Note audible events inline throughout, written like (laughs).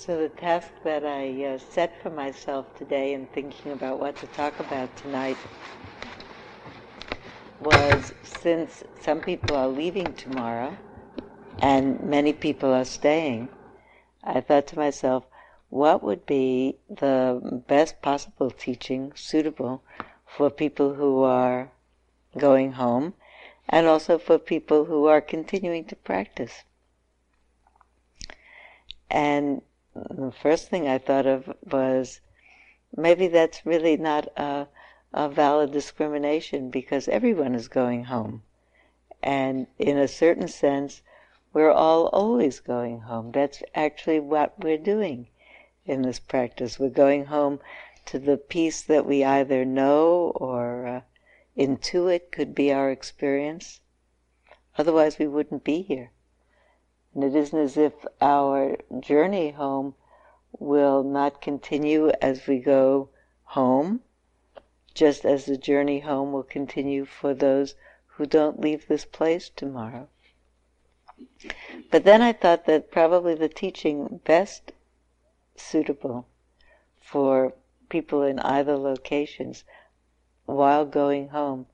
So, the task that I uh, set for myself today in thinking about what to talk about tonight was since some people are leaving tomorrow and many people are staying, I thought to myself, what would be the best possible teaching suitable for people who are going home and also for people who are continuing to practice? And the first thing I thought of was maybe that's really not a, a valid discrimination because everyone is going home. And in a certain sense, we're all always going home. That's actually what we're doing in this practice. We're going home to the peace that we either know or uh, intuit could be our experience. Otherwise, we wouldn't be here. And it isn't as if our journey home will not continue as we go home, just as the journey home will continue for those who don't leave this place tomorrow. But then I thought that probably the teaching best suitable for people in either locations while going home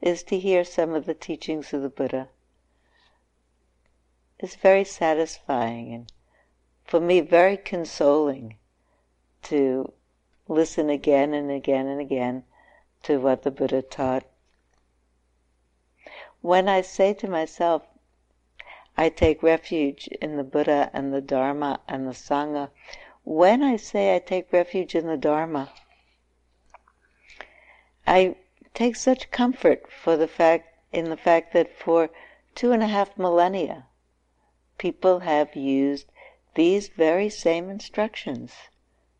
is to hear some of the teachings of the Buddha is very satisfying and for me very consoling to listen again and again and again to what the Buddha taught. When I say to myself, I take refuge in the Buddha and the Dharma and the Sangha, when I say I take refuge in the Dharma, I take such comfort for the fact in the fact that for two and a half millennia people have used these very same instructions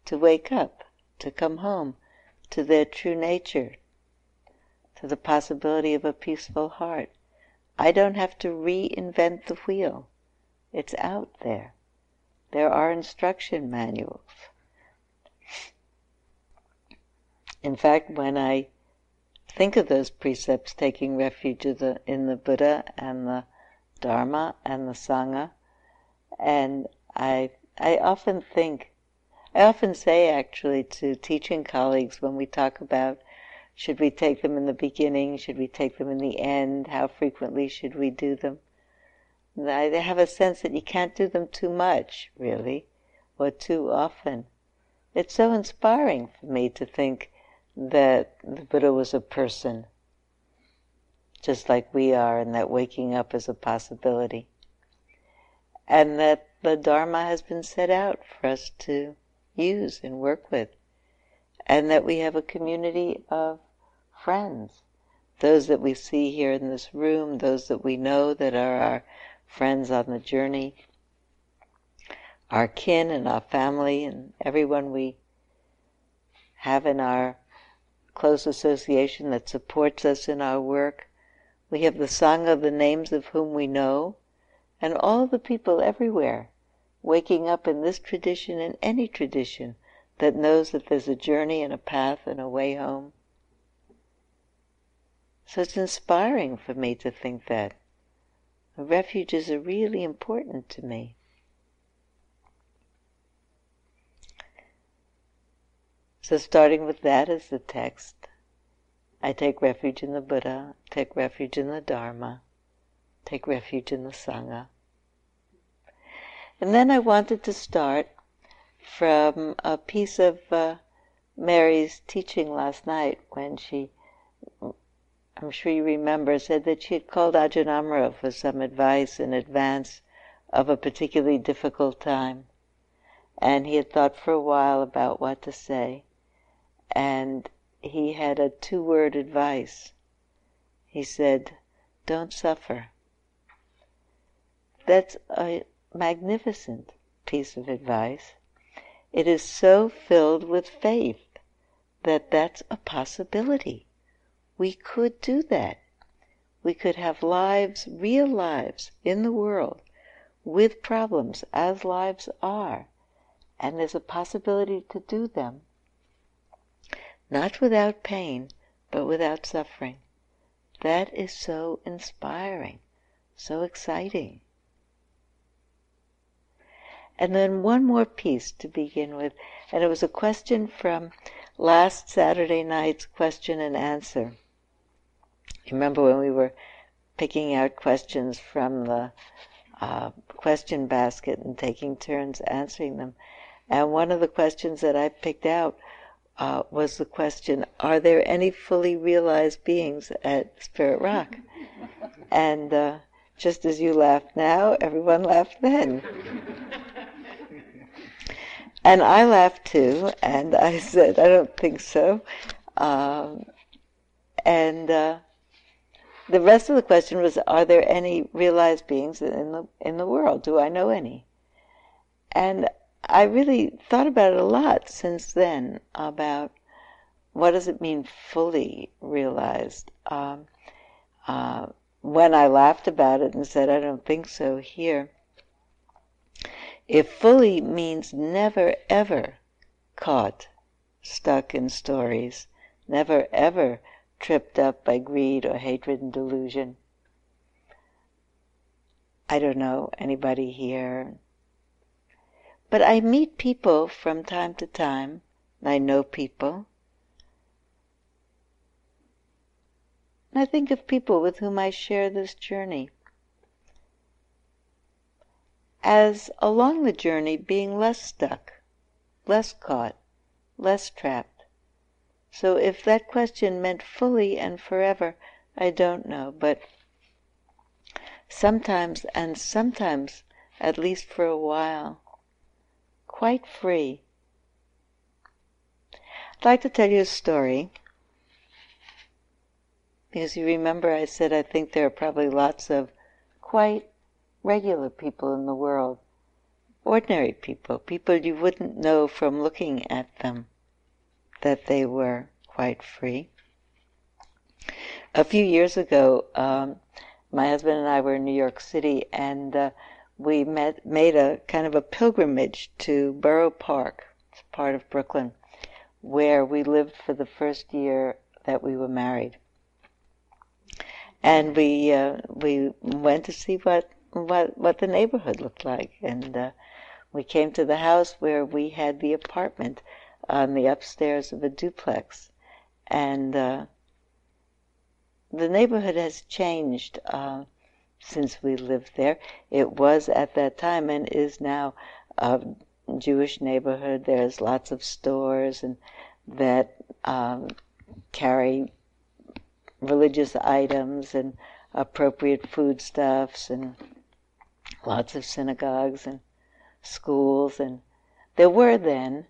to wake up, to come home to their true nature, to the possibility of a peaceful heart. I don't have to reinvent the wheel. It's out there. There are instruction manuals. In fact, when I think of those precepts, taking refuge in the Buddha and the Dharma and the Sangha. And I, I often think, I often say actually to teaching colleagues when we talk about should we take them in the beginning, should we take them in the end, how frequently should we do them? I have a sense that you can't do them too much, really, or too often. It's so inspiring for me to think that the Buddha was a person just like we are, and that waking up is a possibility. And that the Dharma has been set out for us to use and work with. And that we have a community of friends. Those that we see here in this room, those that we know that are our friends on the journey, our kin and our family, and everyone we have in our close association that supports us in our work, we have the Sangha, the names of whom we know, and all the people everywhere waking up in this tradition and any tradition that knows that there's a journey and a path and a way home. So it's inspiring for me to think that refuges are really important to me. So starting with that as the text, I take refuge in the Buddha, take refuge in the Dharma, take refuge in the Sangha. And then I wanted to start from a piece of uh, Mary's teaching last night when she, I'm sure you remember, said that she had called Ajahn Amaro for some advice in advance of a particularly difficult time. And he had thought for a while about what to say. And he had a two word advice. He said, Don't suffer. That's a magnificent piece of advice. It is so filled with faith that that's a possibility. We could do that. We could have lives, real lives in the world with problems as lives are. And there's a possibility to do them not without pain, but without suffering. That is so inspiring, so exciting. And then one more piece to begin with, and it was a question from last Saturday night's question and answer. Remember when we were picking out questions from the uh, question basket and taking turns answering them? And one of the questions that I picked out uh, was the question, are there any fully realized beings at Spirit Rock? (laughs) and uh, just as you laughed now, everyone laughed then. and I laughed too, and I (laughs) said, I don't think so. Um, and uh, the rest of the question was, are there any realized beings in the in the world? Do I know any? And I really thought about it a lot since then about what does it mean fully realized. Um, uh, when I laughed about it and said I don't think so here, if fully means never ever caught, stuck in stories, never ever tripped up by greed or hatred and delusion. I don't know anybody here but I meet people from time to time. I know people. And I think of people with whom I share this journey as along the journey being less stuck, less caught, less trapped. So if that question meant fully and forever, I don't know, but sometimes and sometimes, at least for a while, quite free. I'd like to tell you a story. Because you remember I said I think there are probably lots of quite regular people in the world. Ordinary people, people you wouldn't know from looking at them that they were quite free. A few years ago, um, my husband and I were in New York City, and uh, we met, made a kind of a pilgrimage to Borough Park, it's part of Brooklyn, where we lived for the first year that we were married. And we uh, we went to see what what what the neighborhood looked like, and uh, we came to the house where we had the apartment on the upstairs of a duplex, and uh, the neighborhood has changed. Uh, since we lived there. It was at that time and is now a Jewish neighborhood. There's lots of stores and that um, carry religious items and appropriate foodstuffs and lots of synagogues and schools and there were then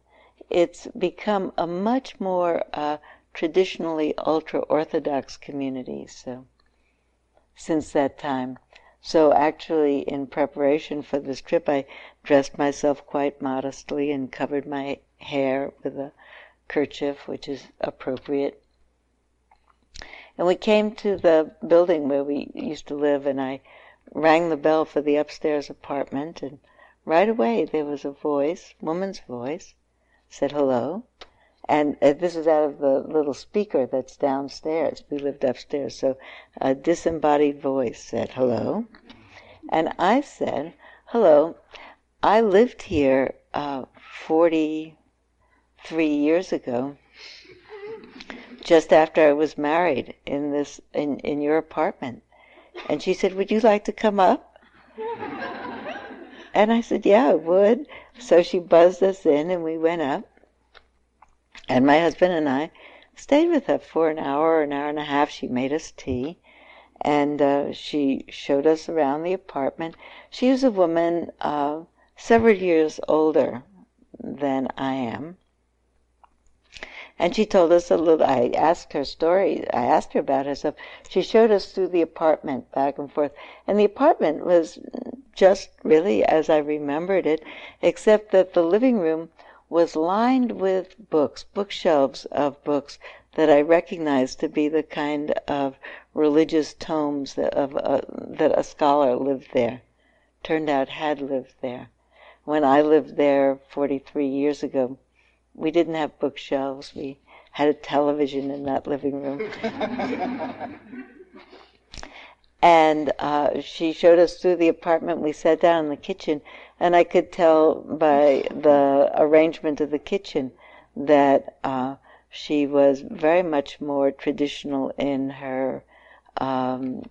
it's become a much more uh, traditionally ultra orthodox community so since that time. So actually, in preparation for this trip, I dressed myself quite modestly and covered my hair with a kerchief, which is appropriate. And we came to the building where we used to live, and I rang the bell for the upstairs apartment, and right away there was a voice, woman's voice, said hello, and uh, this is out of the little speaker that's downstairs. We lived upstairs, so a disembodied voice said, hello. And I said, hello, I lived here uh, 43 years ago, just after I was married in this in, in your apartment. And she said, would you like to come up? and I said, yeah, I would. So she buzzed us in and we went up. And my husband and I stayed with her for an hour or an hour and a half. She made us tea, and uh, she showed us around the apartment. She was a woman uh, several years older than I am. And she told us a little, I asked her story, I asked her about herself. She showed us through the apartment back and forth. And the apartment was just really as I remembered it, except that the living room was lined with books, bookshelves of books that I recognized to be the kind of religious tomes that, of, uh, that a scholar lived there, turned out had lived there. When I lived there 43 years ago, we didn't have bookshelves. We had a television in that living room. (laughs) and uh, she showed us through the apartment. We sat down in the kitchen and I could tell by the arrangement of the kitchen that uh, she was very much more traditional in her um,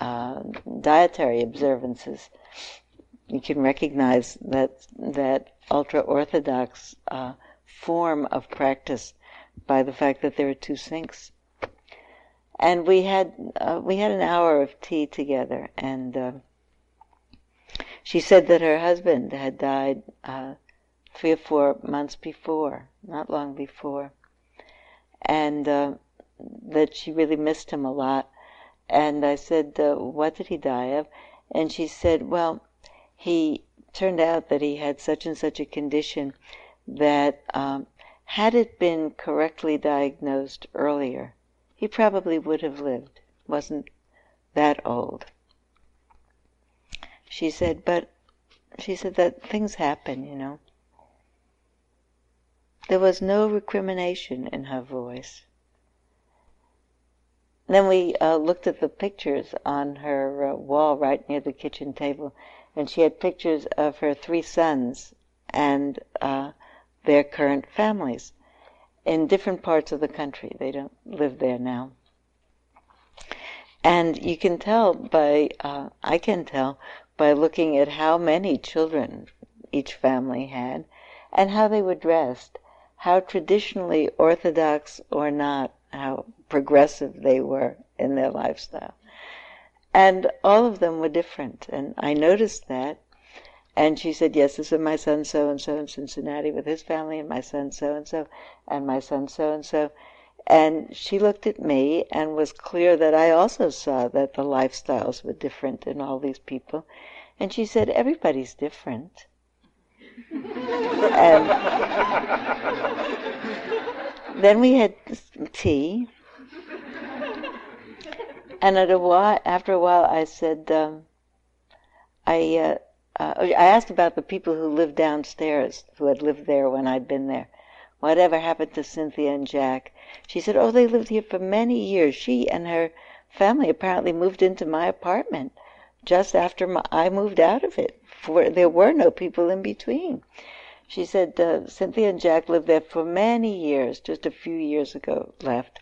uh, dietary observances. You can recognize that that ultra orthodox uh, form of practice by the fact that there are two sinks. And we had uh, we had an hour of tea together, and uh, she said that her husband had died uh, three or four months before, not long before, and uh, that she really missed him a lot. And I said, uh, "What did he die of?" And she said, "Well, he turned out that he had such and such a condition that um, had it been correctly diagnosed earlier, he probably would have lived. wasn't that old." She said, "But," she said, "that things happen, you know." There was no recrimination in her voice. Then we uh, looked at the pictures on her uh, wall right near the kitchen table, and she had pictures of her three sons and uh, their current families in different parts of the country. They don't live there now. And you can tell by, uh, I can tell by looking at how many children each family had and how they were dressed how traditionally orthodox or not, how progressive they were in their lifestyle. And all of them were different, and I noticed that. And she said, Yes, this is my son so and so in Cincinnati with his family, and my son so and so, and my son so and so. And she looked at me and was clear that I also saw that the lifestyles were different in all these people. And she said, Everybody's different (laughs) and then we had tea. And at a while, after a while, I said, um, I, uh, uh, I asked about the people who lived downstairs, who had lived there when I'd been there. Whatever happened to Cynthia and Jack? She said, oh, they lived here for many years. She and her family apparently moved into my apartment just after my, I moved out of it for there were no people in between. She said uh, Cynthia and Jack lived there for many years, just a few years ago left.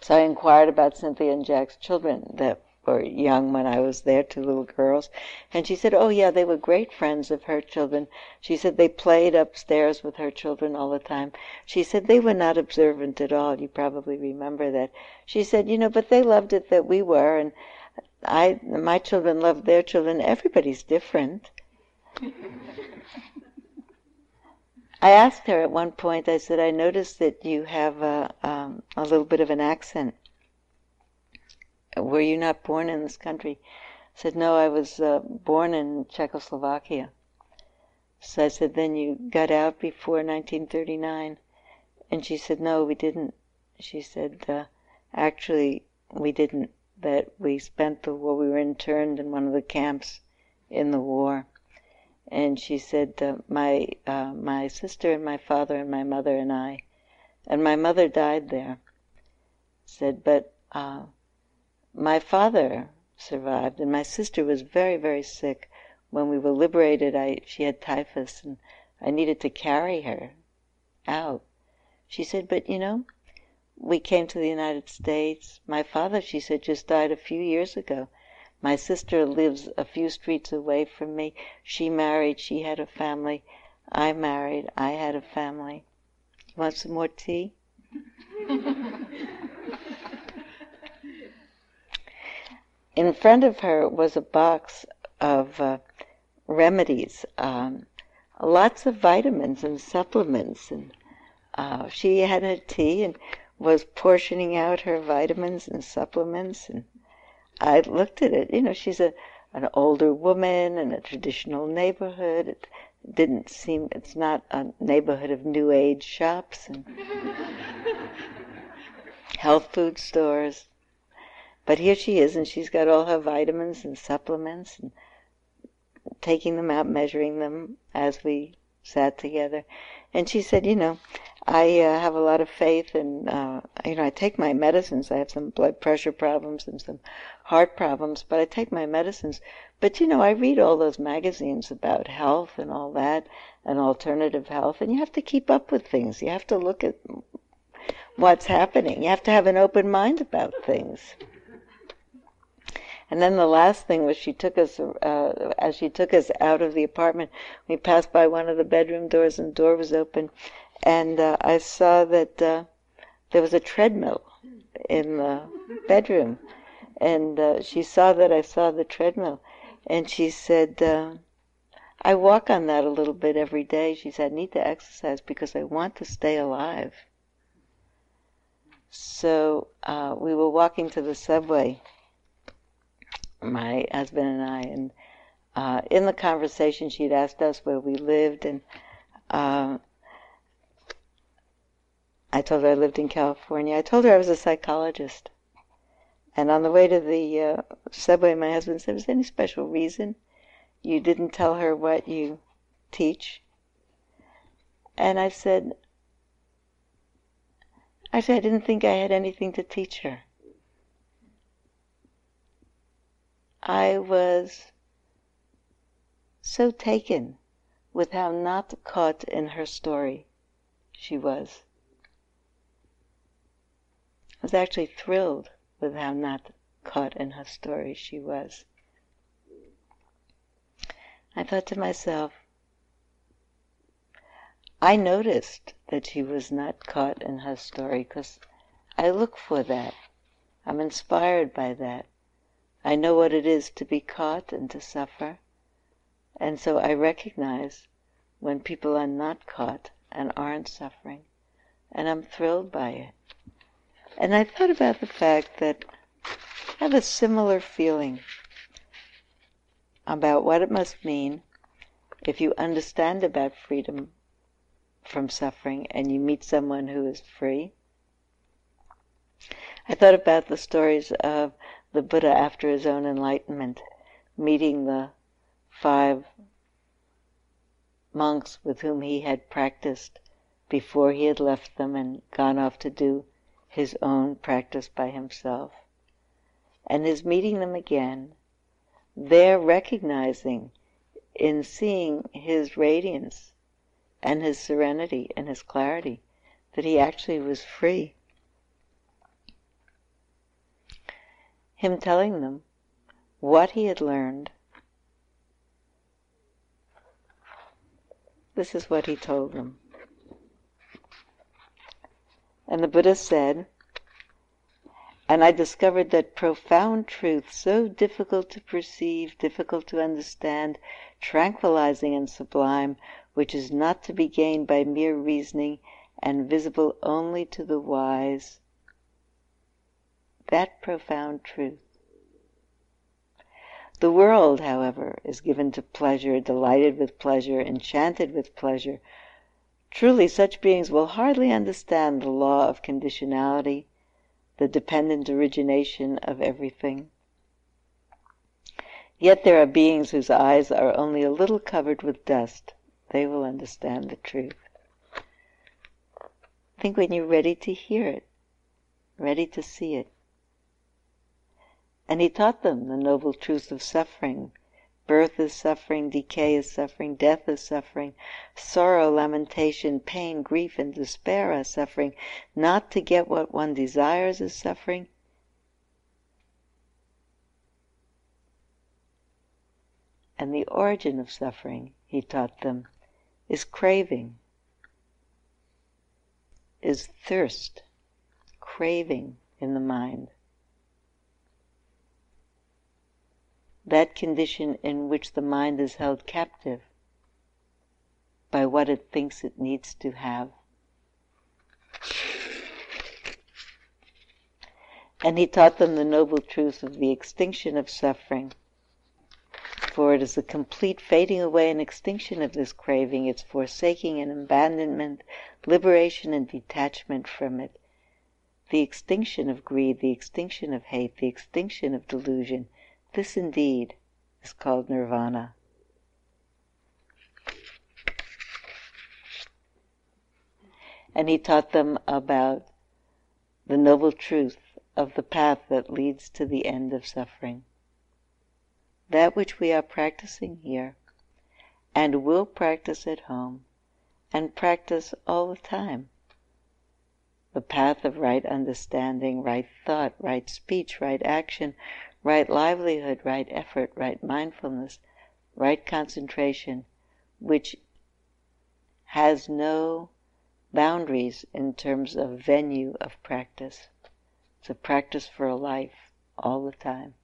So I inquired about Cynthia and Jack's children that were young when I was there, two little girls. And she said, oh yeah, they were great friends of her children. She said they played upstairs with her children all the time. She said they were not observant at all. You probably remember that. She said, you know, but they loved it that we were, and I my children love their children. Everybody's different. (laughs) I asked her at one point. I said, "I noticed that you have a, um, a little bit of an accent. Were you not born in this country?" I said, "No, I was uh, born in Czechoslovakia." So I said, "Then you got out before 1939?" And she said, "No, we didn't." She said, uh, "Actually, we didn't." that we spent the war, we were interned in one of the camps in the war. And she said, uh, my, uh, my sister and my father and my mother and I, and my mother died there, said, but uh, my father survived, and my sister was very, very sick. When we were liberated, I, she had typhus, and I needed to carry her out. She said, but you know, we came to the United States. My father, she said, just died a few years ago. My sister lives a few streets away from me. She married, she had a family. I married, I had a family. You want some more tea? (laughs) In front of her was a box of uh, remedies, um, lots of vitamins and supplements, and uh, she had her tea, and was portioning out her vitamins and supplements and I looked at it. You know, she's a an older woman in a traditional neighborhood. It didn't seem it's not a neighborhood of new age shops and (laughs) health food stores. But here she is and she's got all her vitamins and supplements and taking them out, measuring them as we sat together, and she said, you know, I uh, have a lot of faith, and uh, you know, I take my medicines. I have some blood pressure problems and some heart problems, but I take my medicines. But you know, I read all those magazines about health and all that, and alternative health, and you have to keep up with things. You have to look at what's happening. You have to have an open mind about things. And then the last thing was she took us, uh, as she took us out of the apartment, we passed by one of the bedroom doors and the door was open, and uh, I saw that uh, there was a treadmill in the bedroom, and uh, she saw that I saw the treadmill, and she said, uh, "I walk on that a little bit every day." She said, "I need to exercise because I want to stay alive." So uh, we were walking to the subway my husband and I, and uh, in the conversation, she'd asked us where we lived, and uh, I told her I lived in California. I told her I was a psychologist. And on the way to the uh, subway, my husband said, "Was there any special reason you didn't tell her what you teach?" And I said, "I said I didn't think I had anything to teach her." I was so taken with how not caught in her story she was. I was actually thrilled with how not caught in her story she was. I thought to myself, I noticed that she was not caught in her story because I look for that. I'm inspired by that. I know what it is to be caught and to suffer. And so I recognize when people are not caught and aren't suffering. And I'm thrilled by it. And I thought about the fact that I have a similar feeling about what it must mean if you understand about freedom from suffering and you meet someone who is free. I thought about the stories of the Buddha after his own enlightenment, meeting the five monks with whom he had practiced before he had left them and gone off to do his own practice by himself. And his meeting them again, there recognizing in seeing his radiance and his serenity and his clarity that he actually was free. Him telling them what he had learned. This is what he told them. And the Buddha said, and I discovered that profound truth, so difficult to perceive, difficult to understand, tranquilizing and sublime, which is not to be gained by mere reasoning and visible only to the wise, that profound truth. The world, however, is given to pleasure, delighted with pleasure, enchanted with pleasure. Truly, such beings will hardly understand the law of conditionality, the dependent origination of everything. Yet there are beings whose eyes are only a little covered with dust. They will understand the truth. Think when you're ready to hear it, ready to see it. And he taught them the noble truth of suffering. Birth is suffering, decay is suffering, death is suffering, sorrow, lamentation, pain, grief, and despair are suffering. Not to get what one desires is suffering. And the origin of suffering, he taught them, is craving, is thirst, craving in the mind. That condition in which the mind is held captive by what it thinks it needs to have. And he taught them the noble truth of the extinction of suffering. For it is the complete fading away and extinction of this craving, its forsaking and abandonment, liberation and detachment from it, the extinction of greed, the extinction of hate, the extinction of delusion, this indeed is called nirvana. and he taught them about the noble truth of the path that leads to the end of suffering. That which we are practicing here and will practice at home and practice all the time. The path of right understanding, right thought, right speech, right action, right livelihood, right effort, right mindfulness, right concentration, which has no boundaries in terms of venue of practice. It's a practice for a life all the time.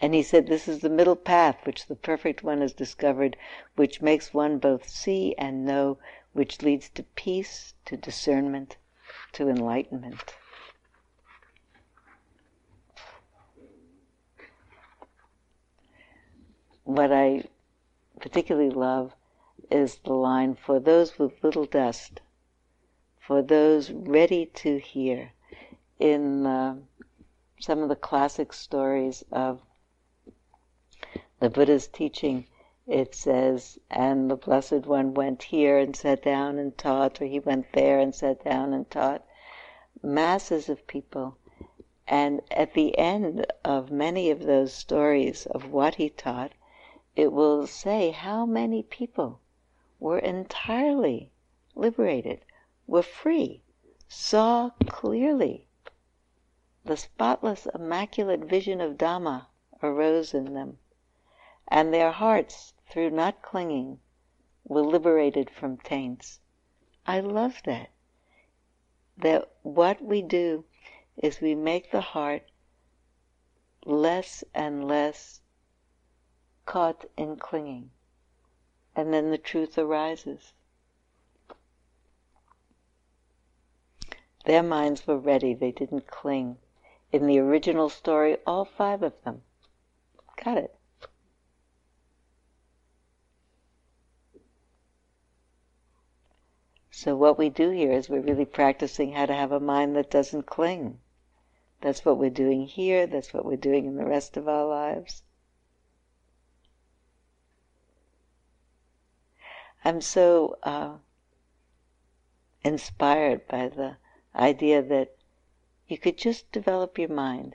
And he said, This is the middle path which the Perfect One has discovered, which makes one both see and know, which leads to peace, to discernment, to enlightenment. What I particularly love is the line, For those with little dust, for those ready to hear. In uh, some of the classic stories of the Buddha's teaching, it says, and the Blessed One went here and sat down and taught, or he went there and sat down and taught. Masses of people. And at the end of many of those stories of what he taught, it will say how many people were entirely liberated, were free, saw clearly. The spotless, immaculate vision of Dhamma arose in them and their hearts, through not clinging, were liberated from taints. I love that. That what we do is we make the heart less and less caught in clinging. And then the truth arises. Their minds were ready, they didn't cling. In the original story, all five of them got it. So what we do here is we're really practicing how to have a mind that doesn't cling. That's what we're doing here, that's what we're doing in the rest of our lives. I'm so uh, inspired by the idea that you could just develop your mind.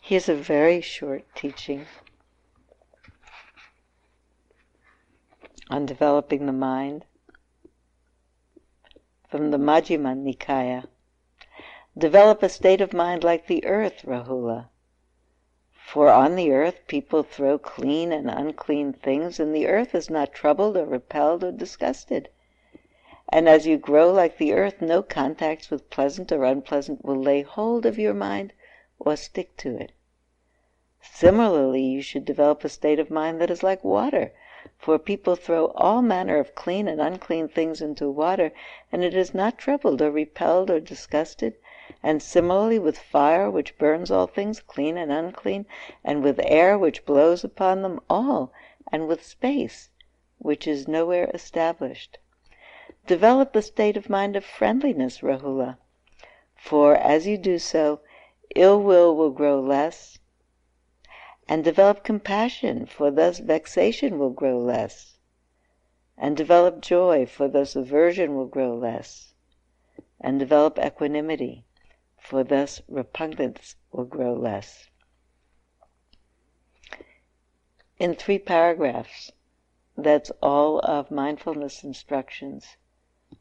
Here's a very short teaching on developing the mind from the Majjhima Nikaya. Develop a state of mind like the earth, Rahula. For on the earth people throw clean and unclean things, and the earth is not troubled or repelled or disgusted. And as you grow like the earth, no contacts with pleasant or unpleasant will lay hold of your mind or stick to it. Similarly, you should develop a state of mind that is like water, for people throw all manner of clean and unclean things into water, and it is not troubled or repelled or disgusted. And similarly with fire, which burns all things, clean and unclean, and with air, which blows upon them all, and with space, which is nowhere established. Develop the state of mind of friendliness, Rahula, for as you do so, ill will will grow less, and develop compassion, for thus vexation will grow less. And develop joy, for thus aversion will grow less. And develop equanimity, for thus repugnance will grow less. In three paragraphs, that's all of mindfulness instructions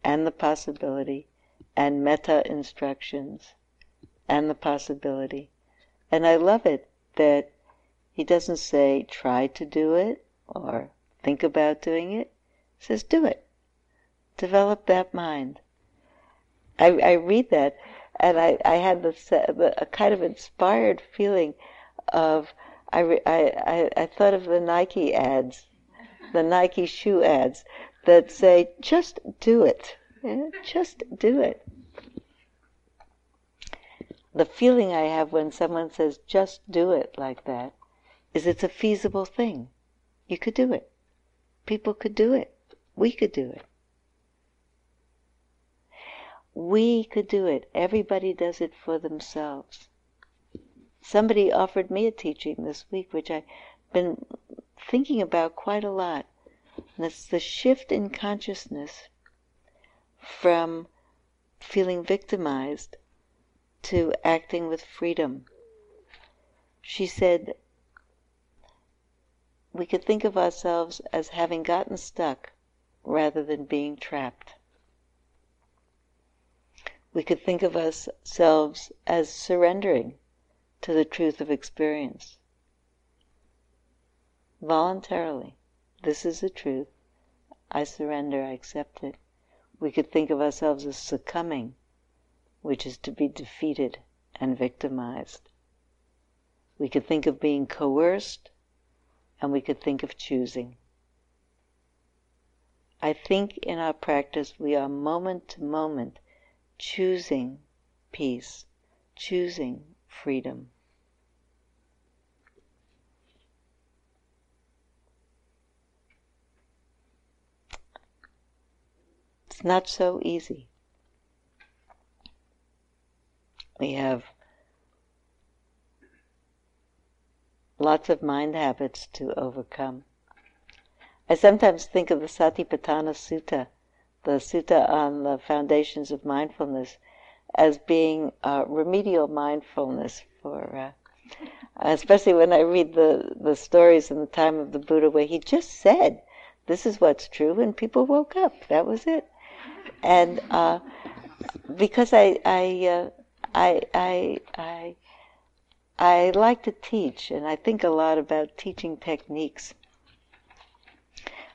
and the possibility, and metta instructions and the possibility. And I love it that he doesn't say, try to do it or think about doing it. He says, do it. Develop that mind. I, I read that and I, I had a kind of inspired feeling of, I, I, I thought of the Nike ads, the Nike shoe ads that say, just do it. Just do it. The feeling I have when someone says, just do it like that, is it's a feasible thing. You could do it. People could do it. We could do it. We could do it. Everybody does it for themselves. Somebody offered me a teaching this week, which I've been thinking about quite a lot. And it's the shift in consciousness from feeling victimized to acting with freedom. She said, we could think of ourselves as having gotten stuck rather than being trapped. We could think of ourselves as surrendering to the truth of experience. Voluntarily, this is the truth. I surrender, I accept it. We could think of ourselves as succumbing, which is to be defeated and victimized. We could think of being coerced, and we could think of choosing. I think in our practice we are moment to moment choosing peace, choosing freedom. It's not so easy. We have lots of mind habits to overcome. I sometimes think of the Satipatthana Sutta, the sutta on the foundations of mindfulness, as being uh, remedial mindfulness for, uh, especially when I read the, the stories in the time of the Buddha where he just said, this is what's true, and people woke up. That was it. And uh, because I, I, uh, I, I, I I like to teach, and I think a lot about teaching techniques.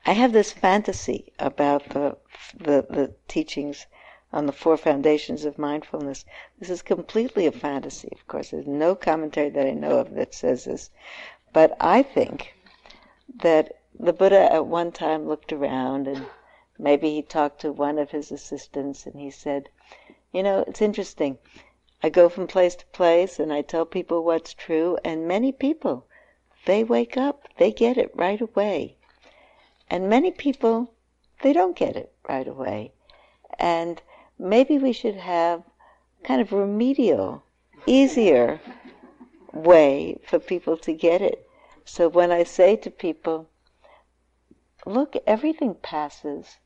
I have this fantasy about the, the, the teachings on the four foundations of mindfulness. This is completely a fantasy, of course. There's no commentary that I know of that says this. But I think that the Buddha at one time looked around and maybe he talked to one of his assistants and he said, You know, it's interesting. I go from place to place and I tell people what's true, and many people, they wake up, they get it right away. And many people, they don't get it right away. And maybe we should have kind of remedial, easier way for people to get it. So when I say to people, look, everything passes.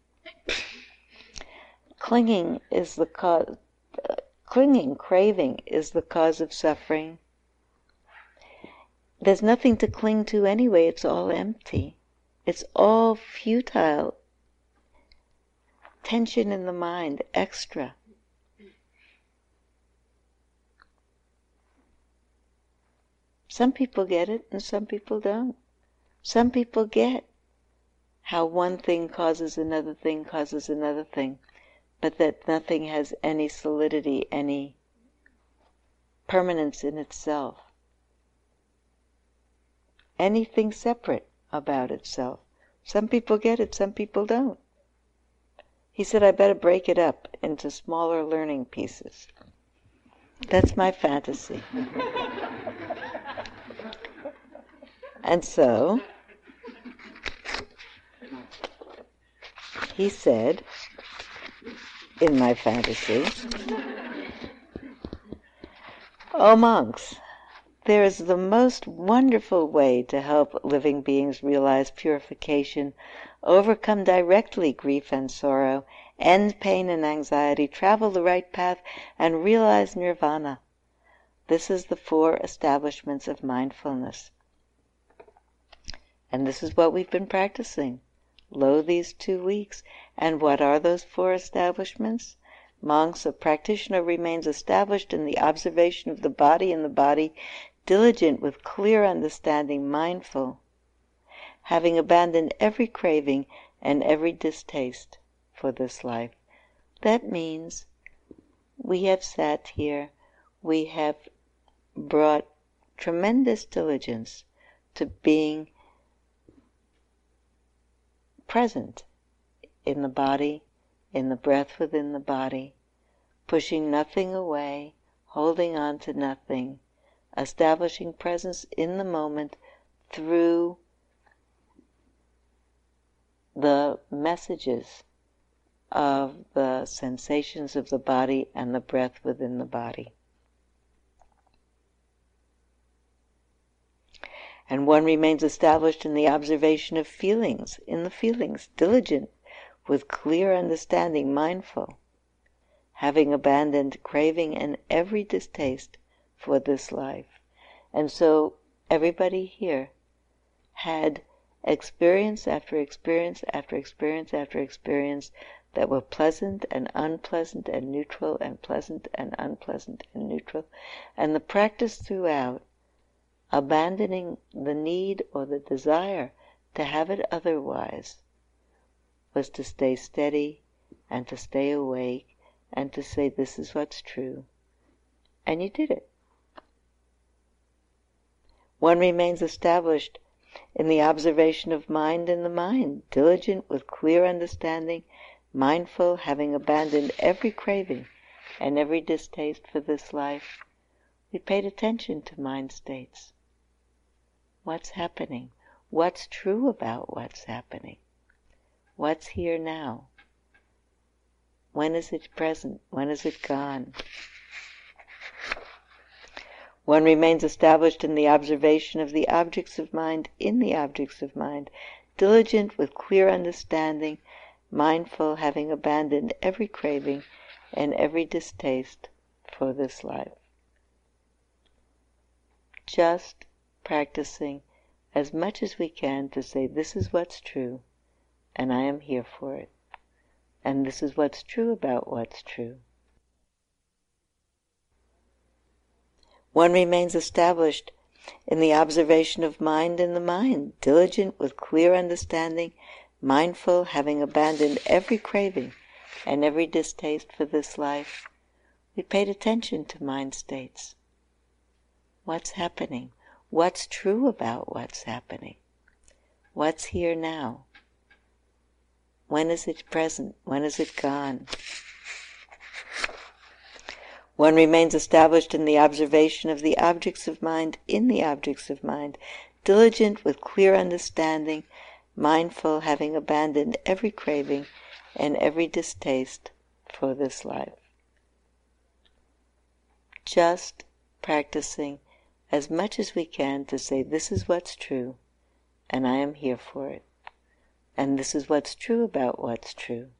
(sniffs) Clinging is the cause, clinging, craving, is the cause of suffering. There's nothing to cling to anyway, it's all empty. It's all futile. Tension in the mind, extra. Some people get it and some people don't. Some people get how one thing causes another thing causes another thing but that nothing has any solidity, any permanence in itself. Anything separate about itself. Some people get it, some people don't. He said, I better break it up into smaller learning pieces. That's my fantasy. and so, he said, in my fantasy. oh, monks, there is the most wonderful way to help living beings realize purification, overcome directly grief and sorrow, end pain and anxiety, travel the right path, and realize nirvana. This is the four establishments of mindfulness. And this is what we've been practicing. Lo, these two weeks. And what are those four establishments? Monks, a practitioner remains established in the observation of the body and the body, diligent with clear understanding, mindful, having abandoned every craving and every distaste for this life. That means we have sat here, we have brought tremendous diligence to being present in the body, in the breath within the body, pushing nothing away, holding on to nothing, establishing presence in the moment through the messages of the sensations of the body and the breath within the body. And one remains established in the observation of feelings, in the feelings, diligent, with clear understanding, mindful, having abandoned craving and every distaste for this life. And so everybody here had experience after experience after experience after experience that were pleasant and unpleasant and neutral and pleasant and unpleasant and neutral. And the practice throughout abandoning the need or the desire to have it otherwise was to stay steady and to stay awake and to say, This is what's true. And you did it. One remains established in the observation of mind in the mind, diligent with clear understanding, mindful, having abandoned every craving and every distaste for this life. We paid attention to mind states. What's happening, what's true about what's happening, what's here now, when is it present, when is it gone. One remains established in the observation of the objects of mind in the objects of mind, diligent with clear understanding, mindful, having abandoned every craving and every distaste for this life. Just practicing as much as we can to say, This is what's true, and I am here for it. And this is what's true about what's true. One remains established in the observation of mind in the mind, diligent with clear understanding, mindful, having abandoned every craving and every distaste for this life. We paid attention to mind states. What's happening? what's true about what's happening, what's here now, when is it present, when is it gone. One remains established in the observation of the objects of mind in the objects of mind, diligent with clear understanding, mindful, having abandoned every craving and every distaste for this life. Just practicing as much as we can to say, This is what's true, and I am here for it. And this is what's true about what's true.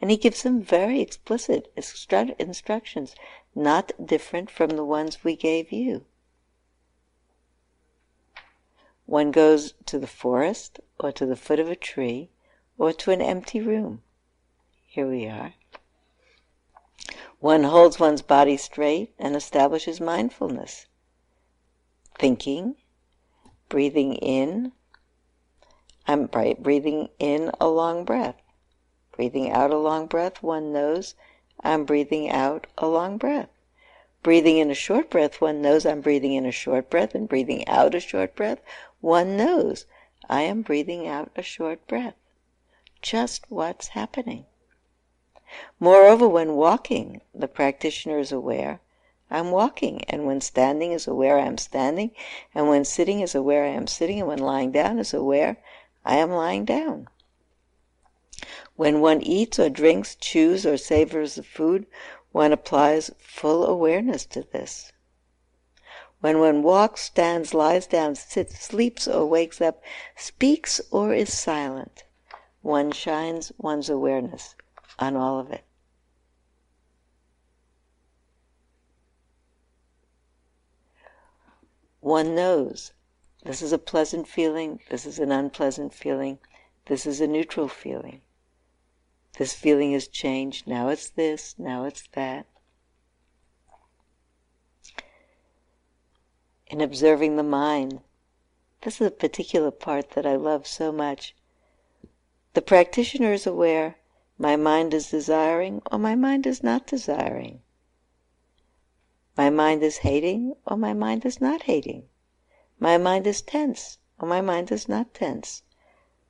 And he gives them very explicit instructions, not different from the ones we gave you. One goes to the forest, or to the foot of a tree, or to an empty room. Here we are. One holds one's body straight and establishes mindfulness. Thinking, breathing in. I'm breathing in a long breath. Breathing out a long breath, one knows I'm breathing out a long breath. Breathing in a short breath, one knows I'm breathing in a short breath, and breathing out a short breath, one knows I am breathing out a short breath. Just what's happening. Moreover, when walking, the practitioner is aware I'm walking, and when standing is aware I am standing, and when sitting is aware I am sitting, and when lying down is aware I am lying down. When one eats or drinks, chews or savors the food, one applies full awareness to this. When one walks, stands, lies down, sits, sleeps, or wakes up, speaks, or is silent, one shines one's awareness on all of it. One knows this is a pleasant feeling, this is an unpleasant feeling, this is a neutral feeling. This feeling has changed, now it's this, now it's that. In observing the mind, this is a particular part that I love so much. The practitioner is aware my mind is desiring or my mind is not desiring. My mind is hating or my mind is not hating. My mind is tense or my mind is not tense.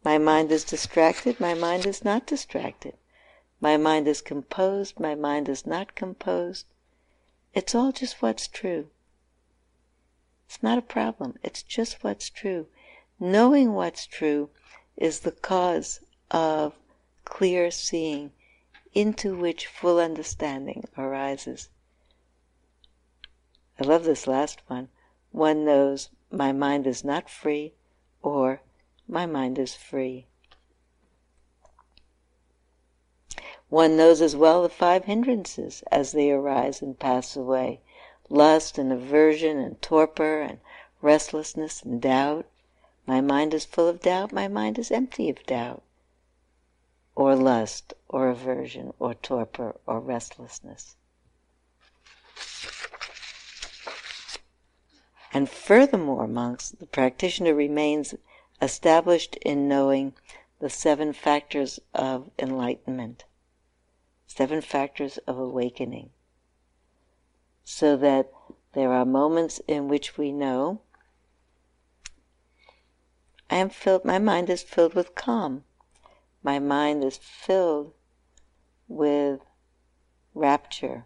My mind is distracted, my mind is not distracted. My mind is composed, my mind is not composed. It's all just what's true. It's not a problem, it's just what's true. Knowing what's true is the cause of clear seeing into which full understanding arises. I love this last one. One knows my mind is not free, or my mind is free. One knows as well the five hindrances as they arise and pass away lust and aversion and torpor and restlessness and doubt. My mind is full of doubt, my mind is empty of doubt, or lust, or aversion, or torpor, or restlessness. And furthermore, monks, the practitioner remains established in knowing the seven factors of enlightenment, seven factors of awakening, so that there are moments in which we know I am filled, my mind is filled with calm. My mind is filled with rapture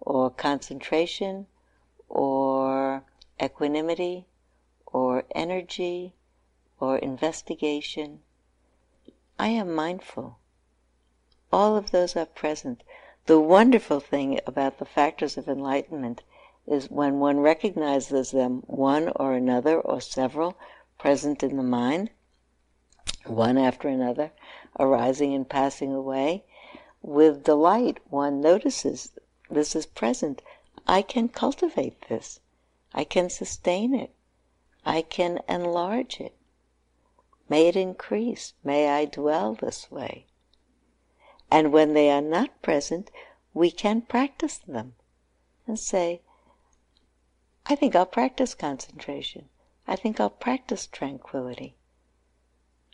or concentration or equanimity or energy or investigation. I am mindful. All of those are present. The wonderful thing about the factors of enlightenment is when one recognizes them, one or another or several, present in the mind, one after another, arising and passing away, with delight one notices this is present. I can cultivate this. I can sustain it. I can enlarge it. May it increase. May I dwell this way. And when they are not present, we can practice them and say, I think I'll practice concentration. I think I'll practice tranquility.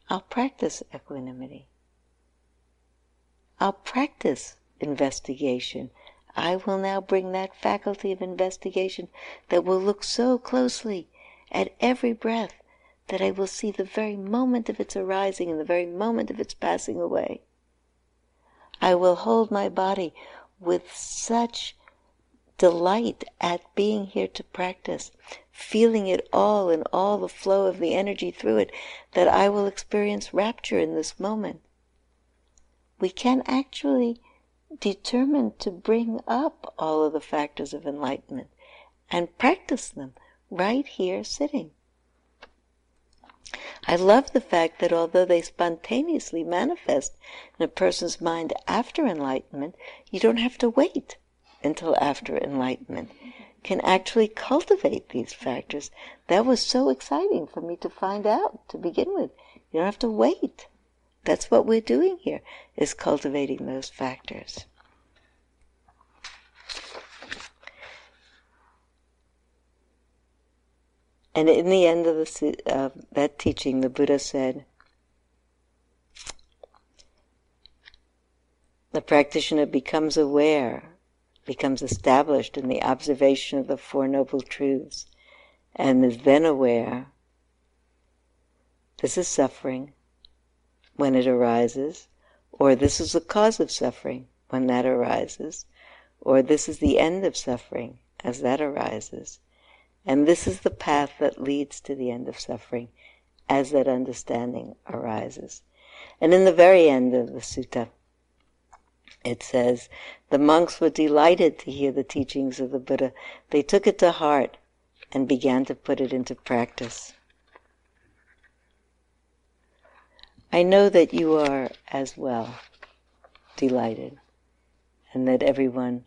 I'll practice equanimity. I'll practice investigation. I will now bring that faculty of investigation that will look so closely at every breath that I will see the very moment of its arising and the very moment of its passing away. I will hold my body with such delight at being here to practice, feeling it all and all the flow of the energy through it, that I will experience rapture in this moment. We can actually determine to bring up all of the factors of enlightenment and practice them right here sitting. I love the fact that although they spontaneously manifest in a person's mind after enlightenment, you don't have to wait until after enlightenment. Can actually cultivate these factors. That was so exciting for me to find out to begin with. You don't have to wait. That's what we're doing here, is cultivating those factors. And in the end of the, uh, that teaching, the Buddha said, the practitioner becomes aware, becomes established in the observation of the Four Noble Truths, and is then aware this is suffering, when it arises, or this is the cause of suffering when that arises, or this is the end of suffering as that arises. And this is the path that leads to the end of suffering as that understanding arises. And in the very end of the sutta, it says, the monks were delighted to hear the teachings of the Buddha. They took it to heart and began to put it into practice. I know that you are as well delighted, and that everyone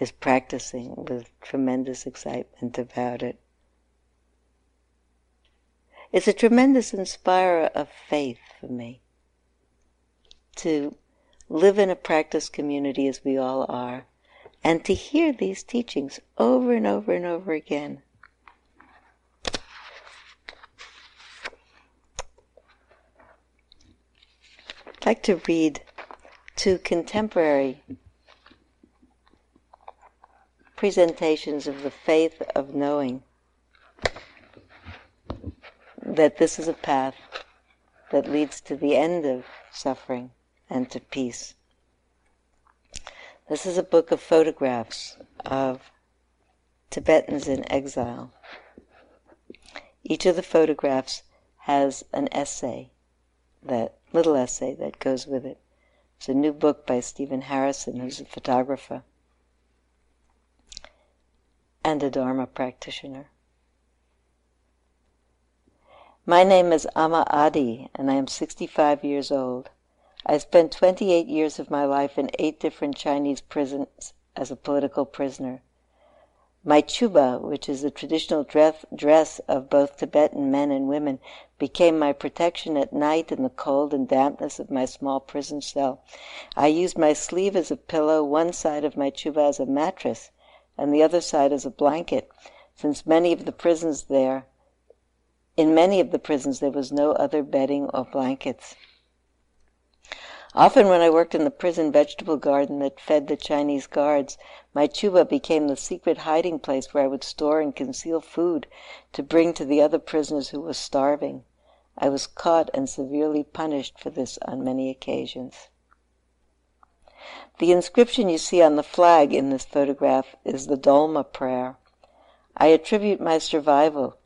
is practicing with tremendous excitement about it. It's a tremendous inspirer of faith for me to live in a practice community as we all are and to hear these teachings over and over and over again. I'd like to read two contemporary presentations of the faith of knowing that this is a path that leads to the end of suffering and to peace. This is a book of photographs of Tibetans in exile. Each of the photographs has an essay that little essay that goes with it. It's a new book by Stephen Harrison, who's a photographer and a Dharma practitioner. My name is Ama Adhe, and I am 65 years old. I spent 28 years of my life in eight different Chinese prisons as a political prisoner. My chuba, which is the traditional dress of both Tibetan men and women, became my protection at night in the cold and dampness of my small prison cell. I used my sleeve as a pillow, one side of my chuba as a mattress, and the other side as a blanket, since many of the prisons there in many of the prisons there was no other bedding or blankets. Often when I worked in the prison vegetable garden that fed the Chinese guards, my chuba became the secret hiding place where I would store and conceal food to bring to the other prisoners who were starving. I was caught and severely punished for this on many occasions. The inscription you see on the flag in this photograph is the Dolma prayer. I attribute my survival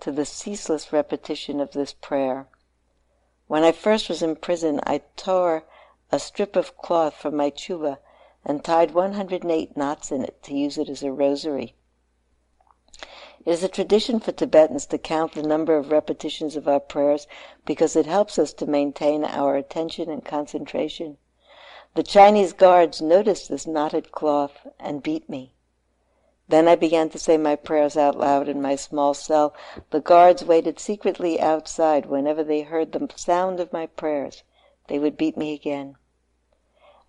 to the ceaseless repetition of this prayer. When I first was in prison, I tore a strip of cloth from my chuba and tied 108 knots in it to use it as a rosary. It is a tradition for Tibetans to count the number of repetitions of our prayers because it helps us to maintain our attention and concentration. The Chinese guards noticed this knotted cloth and beat me. Then I began to say my prayers out loud in my small cell. The guards waited secretly outside. Whenever they heard the sound of my prayers, they would beat me again.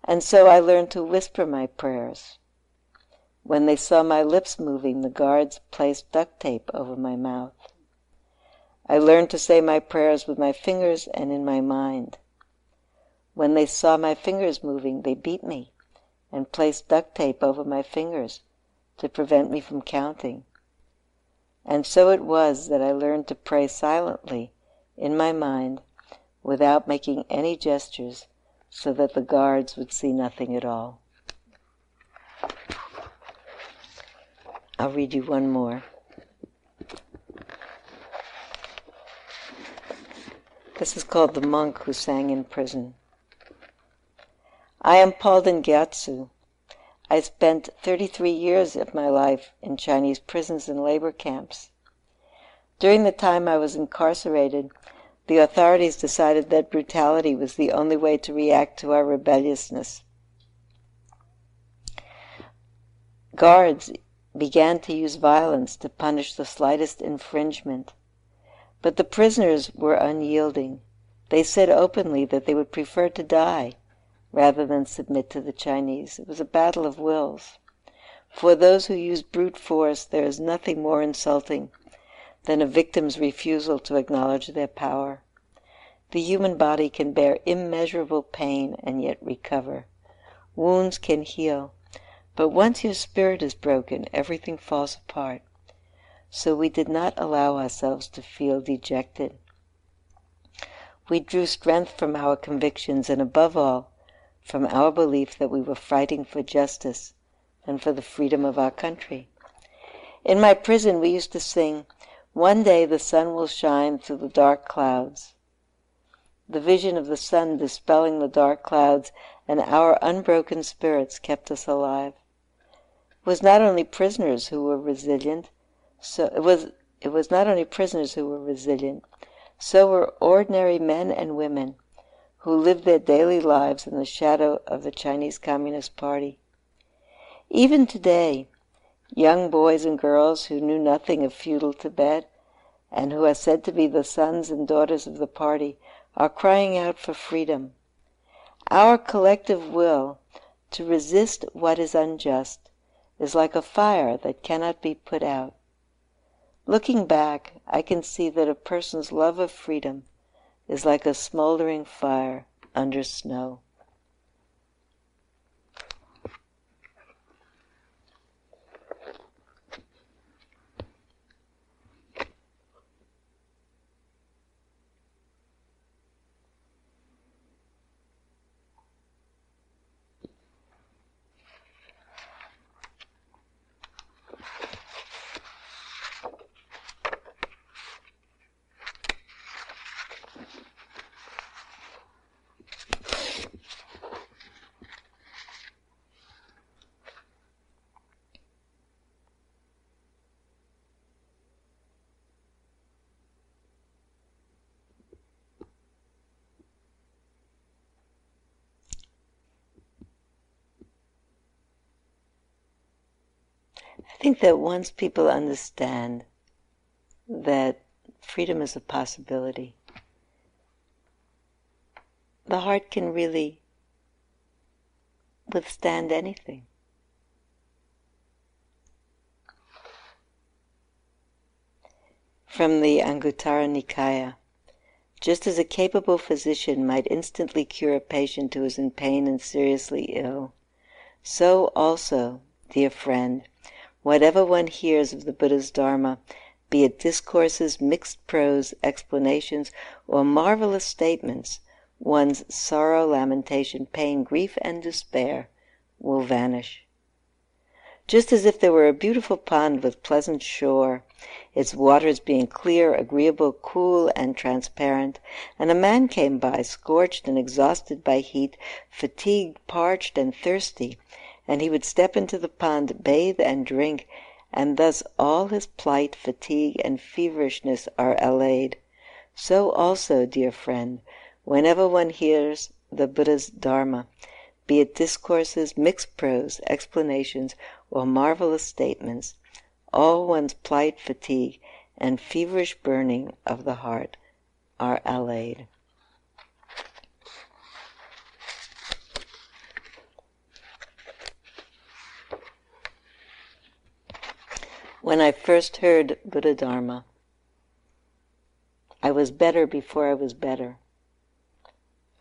And so I learned to whisper my prayers. When they saw my lips moving, the guards placed duct tape over my mouth. I learned to say my prayers with my fingers and in my mind. When they saw my fingers moving, they beat me and placed duct tape over my fingers to prevent me from counting. And so it was that I learned to pray silently in my mind without making any gestures so that the guards would see nothing at all. I'll read you one more. This is called The Monk Who Sang in Prison. I am Palden Gyatso. I spent 33 years of my life in Chinese prisons and labor camps. During the time I was incarcerated, the authorities decided that brutality was the only way to react to our rebelliousness. Guards began to use violence to punish the slightest infringement. But the prisoners were unyielding. They said openly that they would prefer to die rather than submit to the Chinese. It was a battle of wills. For those who use brute force, there is nothing more insulting than a victim's refusal to acknowledge their power. The human body can bear immeasurable pain and yet recover. Wounds can heal, but once your spirit is broken, everything falls apart. So we did not allow ourselves to feel dejected. We drew strength from our convictions and, above all, from our belief that we were fighting for justice and for the freedom of our country. In my prison, we used to sing, One day the sun will shine through the dark clouds. The vision of the sun dispelling the dark clouds and our unbroken spirits kept us alive. It was not only prisoners who were resilient, so it was it was not only prisoners who were resilient, so were ordinary men and women who lived their daily lives in the shadow of the Chinese Communist Party. Even today, young boys and girls who knew nothing of feudal Tibet and who are said to be the sons and daughters of the party are crying out for freedom. Our collective will to resist what is unjust is like a fire that cannot be put out. Looking back, I can see that a person's love of freedom is like a smoldering fire under snow. Think that once people understand that freedom is a possibility, the heart can really withstand anything. From the Anguttara Nikaya. Just as a capable physician might instantly cure a patient who is in pain and seriously ill, so also, dear friend, whatever one hears of the Buddha's Dharma, be it discourses, mixed prose, explanations, or marvelous statements, one's sorrow, lamentation, pain, grief, and despair will vanish. Just as if there were a beautiful pond with pleasant shore, its waters being clear, agreeable, cool, and transparent, and a man came by, scorched and exhausted by heat, fatigued, parched, and thirsty, and he would step into the pond, bathe, and drink, and thus all his plight, fatigue, and feverishness are allayed. So also, dear friend, whenever one hears the Buddha's Dharma, be it discourses, mixed prose, explanations, or marvelous statements, all one's plight, fatigue, and feverish burning of the heart are allayed. When I first heard Buddha Dharma, I was better before I was better.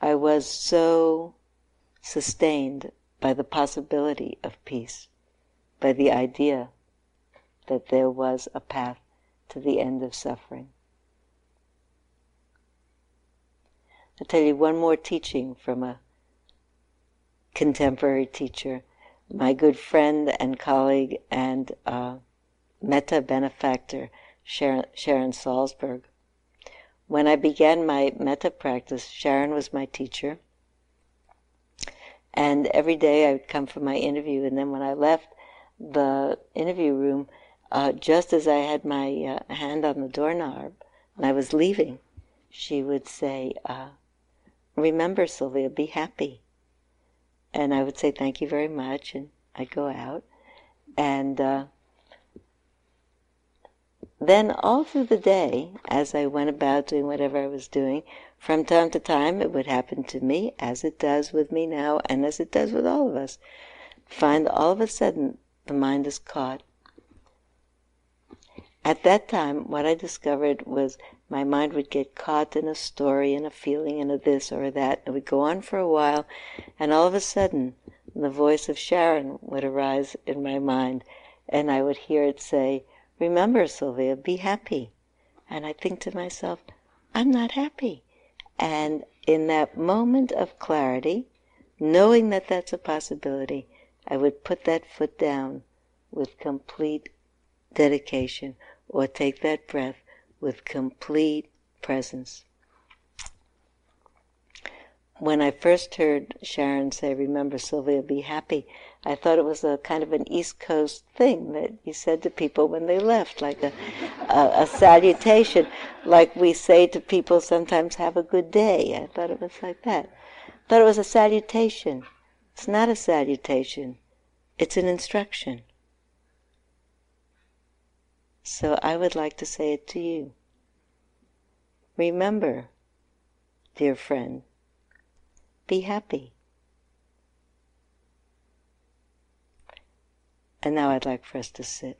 I was so sustained by the possibility of peace, by the idea that there was a path to the end of suffering. I'll tell you one more teaching from a contemporary teacher, my good friend and colleague and uh, metta benefactor, Sharon, Sharon Salzberg. When I began my metta practice, Sharon was my teacher. And every day I would come for my interview, and then when I left the interview room, uh, just as I had my uh, hand on the doorknob and I was leaving, she would say, uh, Remember, Sylvia, be happy. And I would say, Thank you very much, and I'd go out. And uh, then all through the day, as I went about doing whatever I was doing, from time to time it would happen to me, as it does with me now, and as it does with all of us. Find all of a sudden the mind is caught. At that time, what I discovered was my mind would get caught in a story and a feeling and a this or a that. It would go on for a while, and all of a sudden, the voice of Sharon would arise in my mind, and I would hear it say, Remember, Sylvia, be happy. And I think to myself, I'm not happy. And in that moment of clarity, knowing that that's a possibility, I would put that foot down with complete dedication or take that breath with complete presence when I first heard Sharon say, Remember, Sylvia, be happy, I thought it was a kind of an East Coast thing that you said to people when they left, like a, a, a salutation, like we say to people sometimes, Have a good day. I thought it was like that. I thought it was a salutation. It's not a salutation, it's an instruction. So I would like to say it to you. Remember, dear friend, be happy. And now I'd like for us to sit.